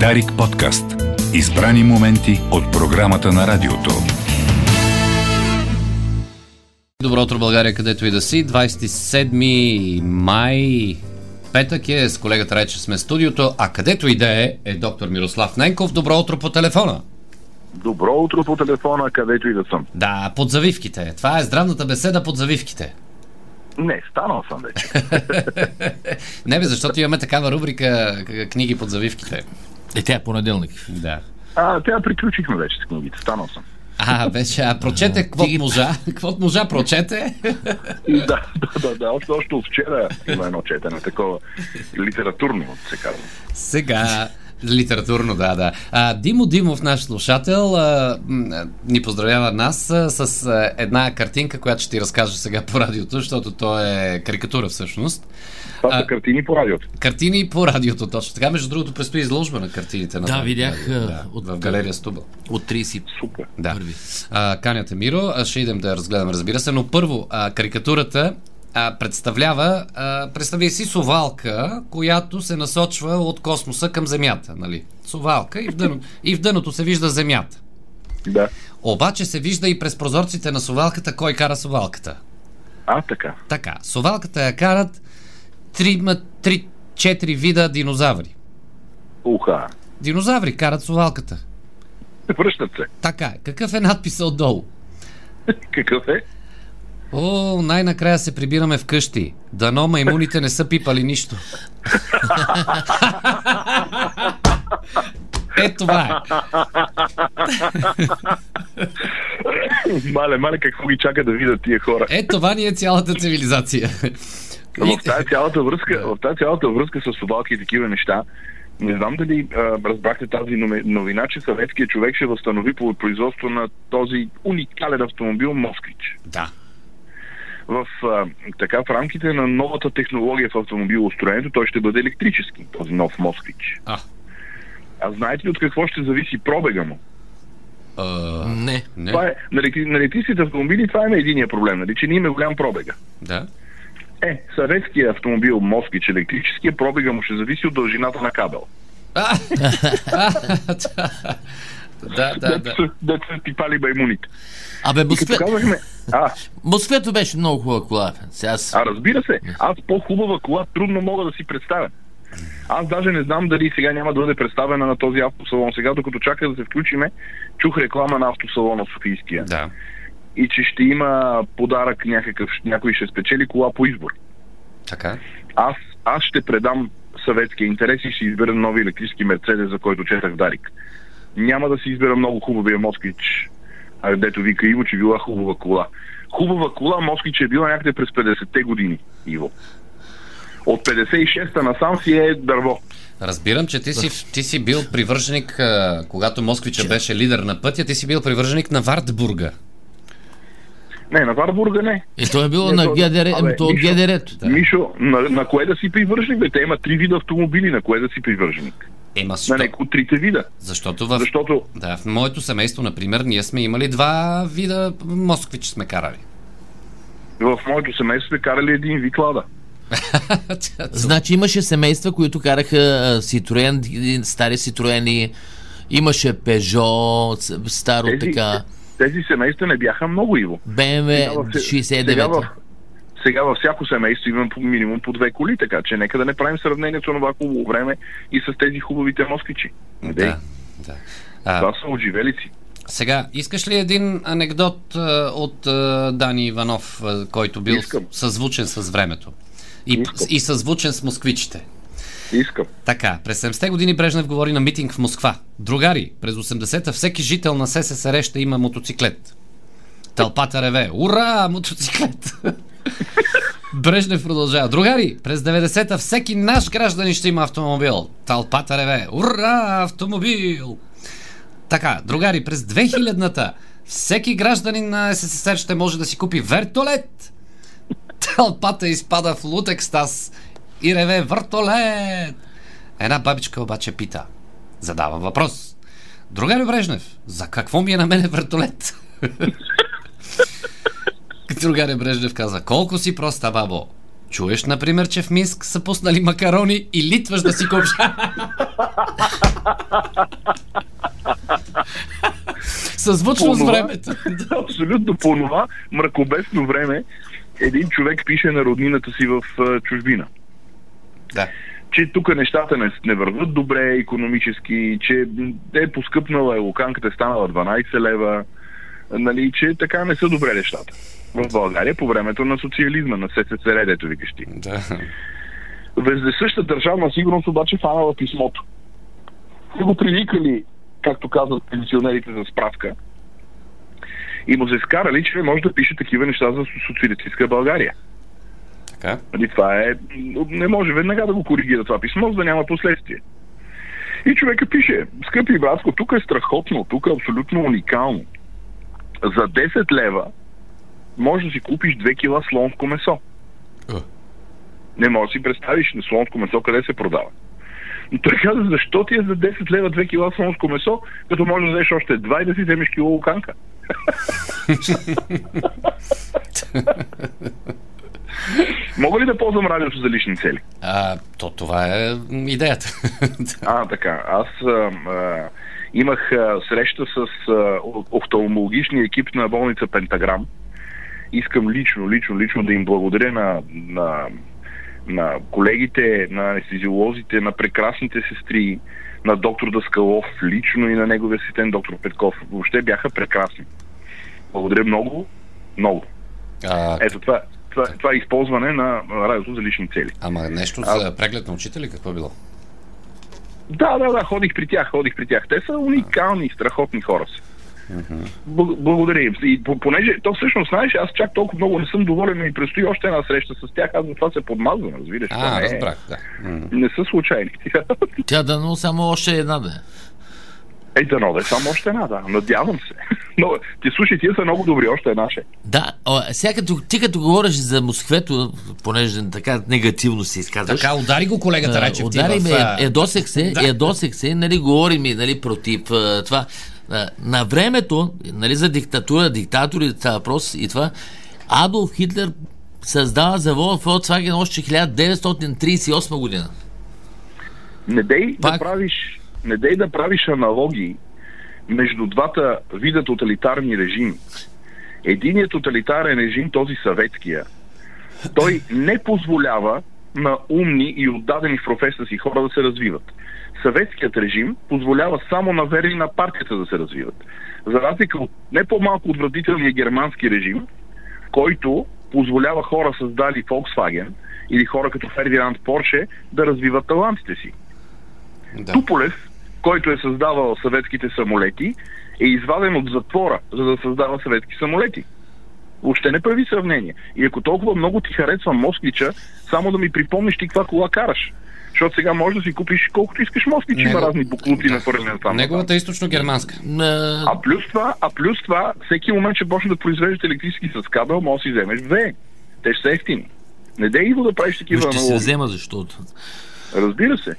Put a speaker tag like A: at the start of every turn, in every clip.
A: Дарик подкаст. Избрани моменти от програмата на радиото.
B: Добро утро, България, където и да си. 27 май, петък е, с колегата Рече сме в студиото, а където и да е, е доктор Мирослав Ненков. Добро утро по телефона.
C: Добро утро по телефона, където и да съм.
B: Да, под завивките. Това е здравната беседа под завивките.
C: Не, станал съм вече.
B: Не бе, защото имаме такава рубрика книги под завивките.
D: Е, тя е понеделник.
B: Да.
C: А, тя приключихме вече с книгите. Станал съм.
B: А, вече, а прочете какво можа. Какво можа, прочете.
C: Да, да, да, да. Още, още от вчера има едно четене, такова литературно, се казва.
B: Сега, литературно, да, да. А, Димо Димов, наш слушател, а, ни поздравява нас а, с а, една картинка, която ще ти разкажа сега по радиото, защото то е карикатура всъщност.
C: Това
B: А-
C: са картини по радиото.
B: Картини по радиото, точно така. Между другото, предстои изложба на картините. На
D: Да, видях,
B: радио, да,
D: от-
B: в галерия Стубъл.
D: От 30
C: Супер.
B: Да.
D: първи.
B: А, каняте Миро, а ще идем да я разгледам, разбира се, но първо, а, карикатурата а, представлява, а, представи си совалка, която се насочва от космоса към Земята, нали? Совалка и в, дъно, и в дъното се вижда Земята.
C: Да.
B: Обаче се вижда и през прозорците на совалката кой кара совалката.
C: А, така.
B: Така, совалката я карат 3-4 вида динозаври.
C: Уха.
B: Динозаври карат совалката.
C: Връщат се.
B: Така е. Какъв е надписа отдолу?
C: Какъв е?
B: О, най-накрая се прибираме вкъщи. Дано маймуните не са пипали нищо. Е, това е.
C: мале, мале, какво ги чака да видят тия хора.
B: Е, това ни е цялата цивилизация.
C: В тази цялата връзка, в тази цялата връзка с собалки и такива неща, не знам дали а, разбрахте тази новина, че съветският човек ще възстанови по производство на този уникален автомобил Москвич.
B: Да.
C: В, а, така, в рамките на новата технология в автомобилостроенето, той ще бъде електрически, този нов Москвич.
B: А.
C: А знаете ли от какво ще зависи пробега му?
B: А,
D: Не.
B: не.
C: Това е, на, електри- на електрическите автомобили това е единия проблем, нали, че ние имаме голям пробега.
B: Да.
C: Е, съветския автомобил Москвич електрическия пробега му ще зависи от дължината на кабел.
B: Да, да, да.
C: Дето са ти пали баймуните.
D: Абе, Москве...
C: казахме, а,
D: Москвето беше много хубава кола. Сега
C: а разбира се, аз по-хубава кола трудно мога да си представя. Аз даже не знам дали сега няма да бъде представена на този автосалон. Сега, докато чака да се включиме, чух реклама на автосалона Софийския.
B: Да.
C: И че ще има подарък някакъв, някой ще спечели кола по избор.
B: Така.
C: Аз, аз ще предам съветския интерес и ще избера нови електрически Мерцедес, за който четах Дарик. Няма да си избера много хубавия Москвич, а дето вика Иво, че била хубава кола. Хубава кола Москвич е била някъде през 50-те години, Иво. От 56-та насам си е дърво.
B: Разбирам, че ти си, ти си бил привърженик, когато Москвича беше лидер на пътя, ти си бил привърженик на Вартбурга.
C: Не, на Варбурга не.
D: И то е било
C: Не,
D: на ГДР,
C: Абе,
D: то от
C: Мишо,
D: ГДР-то.
B: Да.
C: Мишо, на, на кое да си привърженик? Бе? Те има три вида автомобили, на кое да си привърженик?
B: Ема,
C: На някои от трите вида.
B: Защото в,
C: Защото
B: да, в моето семейство, например, ние сме имали два вида Москвич сме карали.
C: в моето семейство сме карали един вид лада.
D: Значи имаше семейства, които караха Ситроен, стари Ситроени, имаше Пежо, старо
C: Тези,
D: така,
C: тези семейства не бяха много, Иво.
D: БМВ
C: Сега в- Сега
D: 69
C: в, сега във всяко семейство има по минимум по две коли, така че нека да не правим сравнението на това хубаво време и с тези хубавите москвичи.
B: Да, да. А,
C: Това са отживелици.
B: сега, искаш ли един анекдот а, от а, Дани Иванов, а, който бил
C: Искам.
B: съзвучен с времето? И,
C: Искам.
B: и съзвучен с москвичите.
C: Искам.
B: Така, през 70-те години Брежнев говори на митинг в Москва. Другари, през 80-та всеки жител на СССР ще има мотоциклет. Тълпата реве. Ура, мотоциклет! Брежнев продължава. Другари, през 90-та всеки наш гражданин ще има автомобил. Тълпата реве. Ура, автомобил! Така, другари, през 2000-та всеки гражданин на СССР ще може да си купи вертолет. Тълпата изпада в лут екстаз и реве въртолет. Една бабичка обаче пита. Задава въпрос. Другари Брежнев, за какво ми е на мене вертолет? Другари Брежнев каза, колко си проста, бабо. Чуеш, например, че в Минск са пуснали макарони и литваш да си купиш. Съзвучно с времето.
C: Абсолютно по това мракобесно време един човек пише на роднината си в чужбина.
B: Да.
C: че тук нещата не, не върват добре економически, че е поскъпнала, е луканката е станала 12 лева, нали, че така не са добре нещата. В България по времето на социализма, на СССР, дето викаш ти.
B: да.
C: Вездесъща държавна сигурност обаче фанала писмото. И го привикали, както казват пенсионерите за справка, и му се скарали, че не може да пише такива неща за социалистическа България.
B: Така.
C: Нали, това е... Не може веднага да го коригира това писмо, за да няма последствие. И човека пише, скъпи братско, тук е страхотно, тук е абсолютно уникално. За 10 лева можеш да си купиш 2 кила слонско месо.
B: Е.
C: Не можеш да си представиш на слонско месо къде се продава. Но той каза, защо ти е за 10 лева 2 кила слонско месо, като можеш да вземеш още 2 и да си вземеш кило луканка. Мога ли да ползвам радиото за лични цели?
B: А, то това е идеята.
C: А, така. Аз а, а, имах а, среща с а, офталмологичния екип на болница Пентаграм. Искам лично, лично, лично да им благодаря на, на, на колегите, на анестезиолозите, на прекрасните сестри, на доктор Даскалов лично и на неговия асистент доктор Петков. Въобще бяха прекрасни. Благодаря много, много.
B: а,
C: Ето това, това, това е използване на радиото за лични цели.
B: ама нещо
C: А-
B: за преглед на учители, какво е било?
C: Да, да, да, ходих при тях, ходих при тях. Те са уникални, страхотни хора са. Бл- Благодаря им. И по- понеже, то всъщност, знаеш, аз чак толкова много не съм доволен, ми предстои още една среща с тях, аз за това се подмазвам, разбираш.
B: А,
C: не, е-
B: разбрах, да.
C: Не са случайни.
D: Тя да, но само още една да.
C: Ей, да, но да е само още една, да. Надявам се. Но, ти слушай, тия са много добри, още една ще.
D: Да, о, сега като, ти като говориш за Москвето, понеже така негативно се изказваш.
B: Така, удари го колегата
D: а,
B: Райчев. ти
D: удари
B: в,
D: ме,
B: а,
D: ядосех се,
B: Да.
D: ядосех се, нали, говори ми, нали, против а, това. А, на времето, нали, за диктатура, диктатори, това въпрос и това, Адолф Хитлер създава завода в Volkswagen още 1938 година.
C: Не дей
D: Пак.
C: да правиш, не дей да правиш аналогии между двата вида тоталитарни режими. Единият тоталитарен режим, този съветския, той не позволява на умни и отдадени в професията си хора да се развиват. Съветският режим позволява само на верни на партията да се развиват. За разлика от не по-малко отвратителния германски режим, който позволява хора създали Volkswagen или хора като Фердинанд Порше да развиват талантите си.
B: Да.
C: Туполев, който е създавал съветските самолети, е изваден от затвора, за да създава съветски самолети. Въобще не прави сравнение. И ако толкова много ти харесва Москвича, само да ми припомниш ти каква кола караш. Защото сега можеш да си купиш колкото искаш Москвич, има
B: Него-
C: разни буклуци
B: Да.
C: на първен там.
B: Неговата е източно-германска.
D: А,
C: А плюс това, а плюс това, всеки момент ще почне да произвеждат електрически с кабел, може да си вземеш две. Те ще са ефтини. Не дей го да правиш такива
D: ще се
C: аналогии.
D: взема, защото.
C: Разбира се.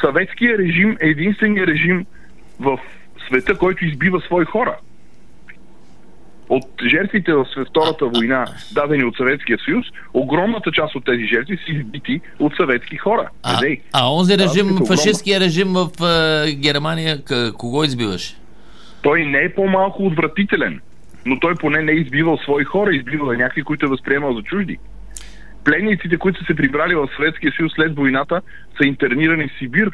C: Съветския режим е единствения режим в света, който избива свои хора. От жертвите в Втората война, дадени от Съветския съюз, огромната част от тези жертви са избити от съветски хора.
D: А,
C: дей.
D: а онзи режим,
C: е огромна.
D: фашистския режим в а, Германия, кого избиваш?
C: Той не е по-малко отвратителен, но той поне не е избивал свои хора, избивал е някакви, които е възприемал за чужди. Пленниците, които са се прибрали в Съветския съюз след войната, са интернирани в Сибир.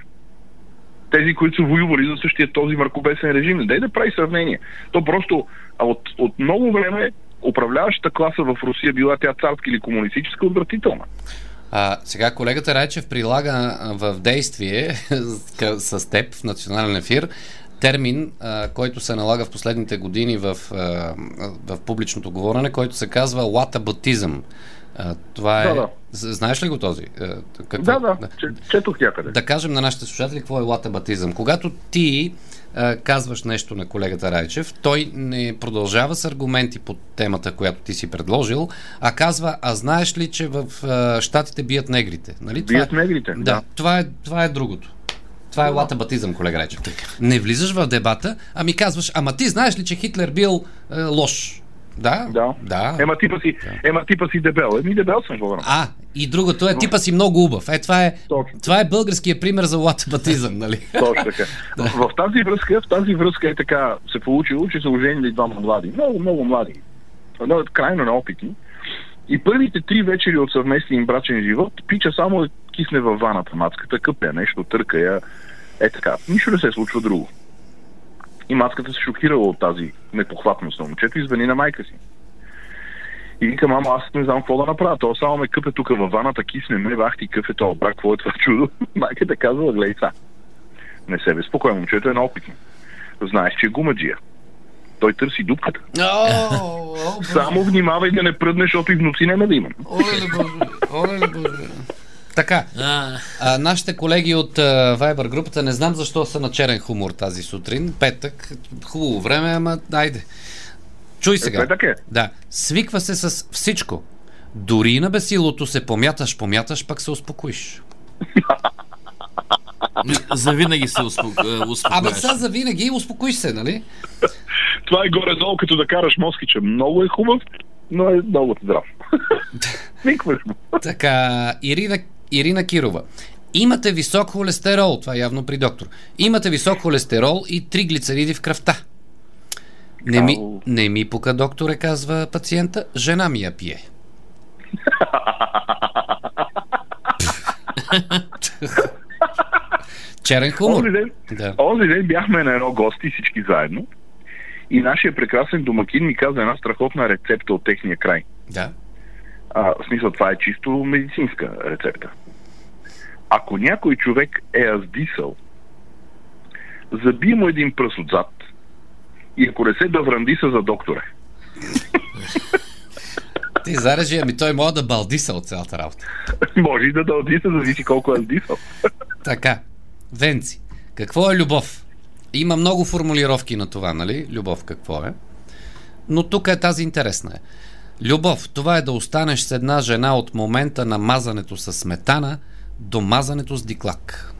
C: Тези, които са воювали за същия този мъркобесен режим. Дай да прави сравнение. То просто а от, от много време управляващата класа в Русия, била тя царска или комунистическа, отвратителна.
B: А, сега колегата Райчев прилага в действие с теб в национален ефир термин, а, който се налага в последните години в, а, в публичното говорене, който се казва латабатизъм. А, това е...
C: Да,
B: Знаеш ли го този? Какво-
C: Да, да, че, четох някъде.
B: да кажем на нашите слушатели какво е латабатизъм. Когато ти а, казваш нещо на колегата Райчев, той не продължава с аргументи по темата, която ти си предложил, а казва, а знаеш ли, че в а, щатите бият негрите? Нали?
C: Бият
B: това, е-
C: негрите,
B: Да,
C: да.
B: Това, е, това е другото. Това е латабатизъм, колега Райчев. Не влизаш в дебата, ами казваш, ама ти знаеш ли, че Хитлер бил е, лош? Да,
C: Да.
B: да.
C: Ема типа си, ема типа си дебел. Еми дебел съм, какво
B: А, и другото е, типа си много убав. Е, това е,
C: Точно.
B: това е българския пример за латабатизъм, нали?
C: Точно така. В тази връзка, в тази връзка е така се получило, че са оженили двама млади. Много, много млади. Но, крайно неопитни. И първите три вечери от съвместния им брачен живот, пича само да кисне във ваната мацката, къпя нещо, търка я. Е така. Нищо не се случва друго. И мацката се шокирала от тази непохватност на момчето и звъни на майка си. И вика, мама, аз не знам какво да направя. То само ме къпе тук във ваната, кисне ме, бах ти къпе това брак, какво е това чудо? Майката казала, гледай са. Не се безпокой, момчето е наопитно. Знаеш, че е гумаджия. Той търси дупката. Само внимавай да не пръднеш, защото и внуци няма да имам.
B: оле, боже, оле, боже. Така,
D: А,
B: а, нашите колеги от а, Viber групата не знам защо са на черен хумор тази сутрин. Петък, хубаво време, ама айде. Чуй сега.
C: петък е.
B: Да, свиква се с всичко. Дори и на бесилото се помяташ, помяташ, пък се успокоиш.
D: завинаги се успоко...
B: Абе,
D: успокояваш.
B: сега за винаги успокоиш се, нали?
C: Това е горе-долу, като да караш москича. Много е хубав, но е много здрав. Никваш го.
B: Така, Ирина, Ирина Кирова. Имате висок холестерол, това е явно при доктор. Имате висок холестерол и триглицериди в кръвта. Не ми, не ми пука, докторе, казва пациента. Жена ми я пие. Черен хумор.
C: Онзи ден,
B: Да.
C: онзи ден бяхме на едно гости всички заедно и нашия прекрасен домакин ми каза една страхотна рецепта от техния край.
B: Да.
C: А, в смисъл, това е чисто медицинска рецепта. Ако някой човек е аздисал, заби му един пръст отзад и ако не се даврандиса за докторе.
B: Ти зарежи, ами той може да балдиса от цялата работа.
C: Може и да дълдиса, зависи колко е аздисал.
B: Така, Венци, какво е любов? Има много формулировки на това, нали? Любов какво е? Но тук е тази интересна е. Любов, това е да останеш с една жена от момента на мазането с сметана до мазането с диклак.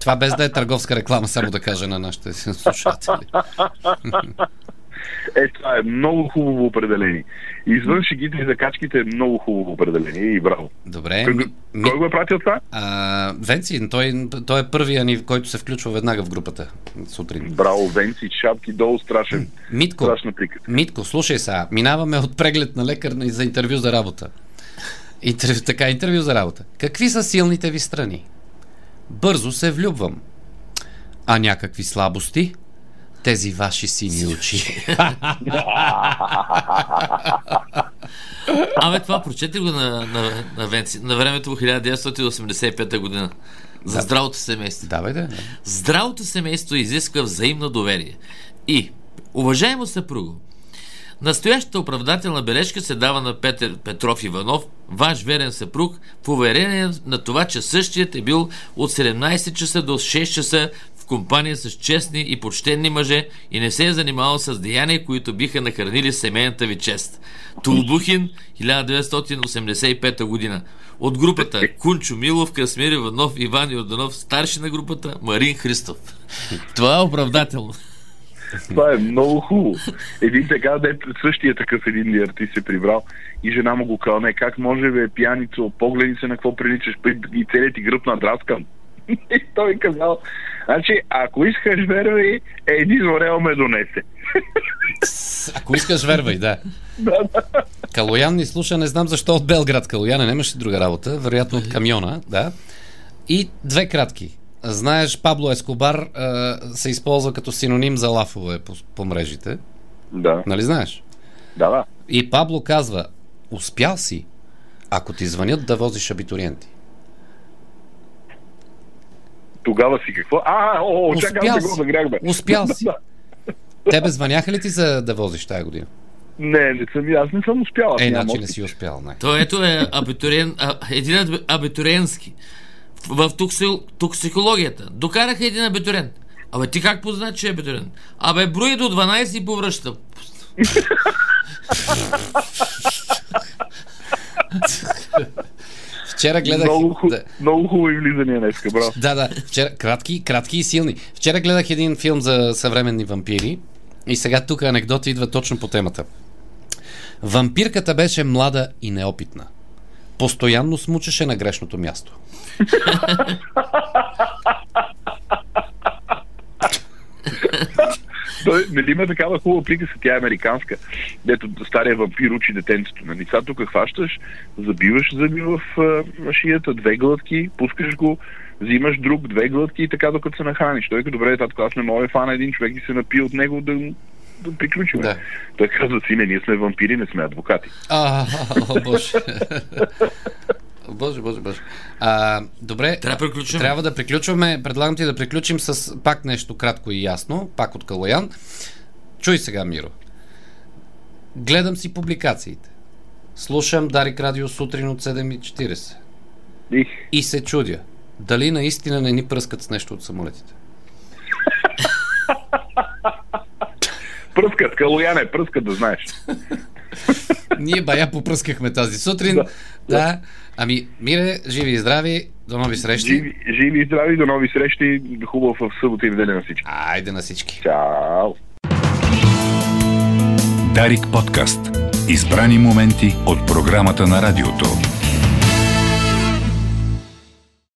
B: Това без да е търговска реклама, само да кажа на нашите слушатели.
C: Е, това е много хубаво определение. Извън шегите и закачките е много хубаво определение и браво.
B: Добре.
C: Кой,
B: Ми,
C: кой го е пратил това?
B: а, Венци, той, той е първия ни, който се включва веднага в групата сутрин.
C: Браво, Венци, шапки долу, страшен.
B: Митко,
C: Страшна.
B: Митко, слушай сега, минаваме от преглед на лекар за интервю за работа. Интервю, така, интервю за работа. Какви са силните ви страни? Бързо се влюбвам. А някакви слабости? Тези ваши сини очи.
D: Абе, това прочете го на, на, на, Венци, на времето в 1985 година. За здравото семейство.
B: Давай да. да.
D: Здравото семейство изисква взаимно доверие. И, уважаемо съпруго, настоящата оправдателна бележка се дава на Петър Петров Иванов, ваш верен съпруг, в уверение на това, че същият е бил от 17 часа до 6 часа компания с честни и почтенни мъже и не се е занимавал с деяния, които биха нахранили семейната ви чест. Тулбухин, 1985 година. От групата Кунчо Милов, Красмир Иванов, Иван Йорданов, старши на групата Марин Христов. Това е оправдателно.
C: Това е много хубаво. Един така, де същия такъв един ли артист се прибрал и жена му го кълне. Как може, бе, пияница, погледи се на какво приличаш и целият ти гръб надраскан. И той казал, значи, ако искаш вервай, един орел ме донесе.
B: Ако искаш, вервай, да. Калоян ни слуша, не знам защо от Белград. Калоян нямаше друга работа, вероятно от камиона, да. И две кратки. Знаеш, Пабло Ескобар а, се използва като синоним за лафове по, по мрежите.
C: Да,
B: Нали знаеш?
C: да, да.
B: И Пабло казва, успял си, ако ти звънят да возиш абитуриенти.
C: Тогава си какво? А, о, о чакай, аз го
B: си.
C: загрях, бе.
B: Успял си. Тебе звъняха ли ти за да возиш тая година?
C: Не, не съм, аз не съм успял.
B: Е, значи не си успял. Не.
D: То ето е абитуриен, а, един аб- абитуриенски. В, в токси, токсикологията. Докараха един абитуриент. Абе, ти как позна, че е абитуриент? Абе, брои до 12 и повръща.
B: Вчера гледах...
C: Много, ху...
B: Да,
C: много хубави влизания днес, бро.
B: да, да. Вчера... Кратки, кратки и силни. Вчера гледах един филм за съвременни вампири и сега тук анекдот идва точно по темата. Вампирката беше млада и неопитна. Постоянно смучеше на грешното място.
C: Той, нали има такава хубава приказка, тя е американска, дето стария вампир учи детенцето. Нали, сега тук хващаш, забиваш зъби в а, шията, две глътки, пускаш го, взимаш друг, две глътки и така докато се нахраниш. Той като добре, татко, аз не мога да фана един човек и се напие от него да, да приключим.
B: Да.
C: Той казва, сине, ние сме вампири, не сме адвокати.
B: А, о, боже. Боже, боже, боже. А, добре.
D: Трябва да приключим.
B: Трябва да приключваме. Предлагам ти да приключим с пак нещо кратко и ясно, пак от Калоян. Чуй сега, Миро. Гледам си публикациите. Слушам Дарик Радио сутрин от 7.40
C: Их,
B: и се чудя. Дали наистина не ни пръскат с нещо от самолетите?
C: пръскат, калояне, пръскат, да знаеш.
B: Ние бая попръскахме тази сутрин.
C: Да.
B: да. Ами, Мире, живи и здрави. До нови срещи.
C: Живи, живи и здрави, до нови срещи, хубаво в събота и неделя на всички.
B: Айде на всички.
C: Чао!
A: Дарик подкаст. Избрани моменти от програмата на радиото.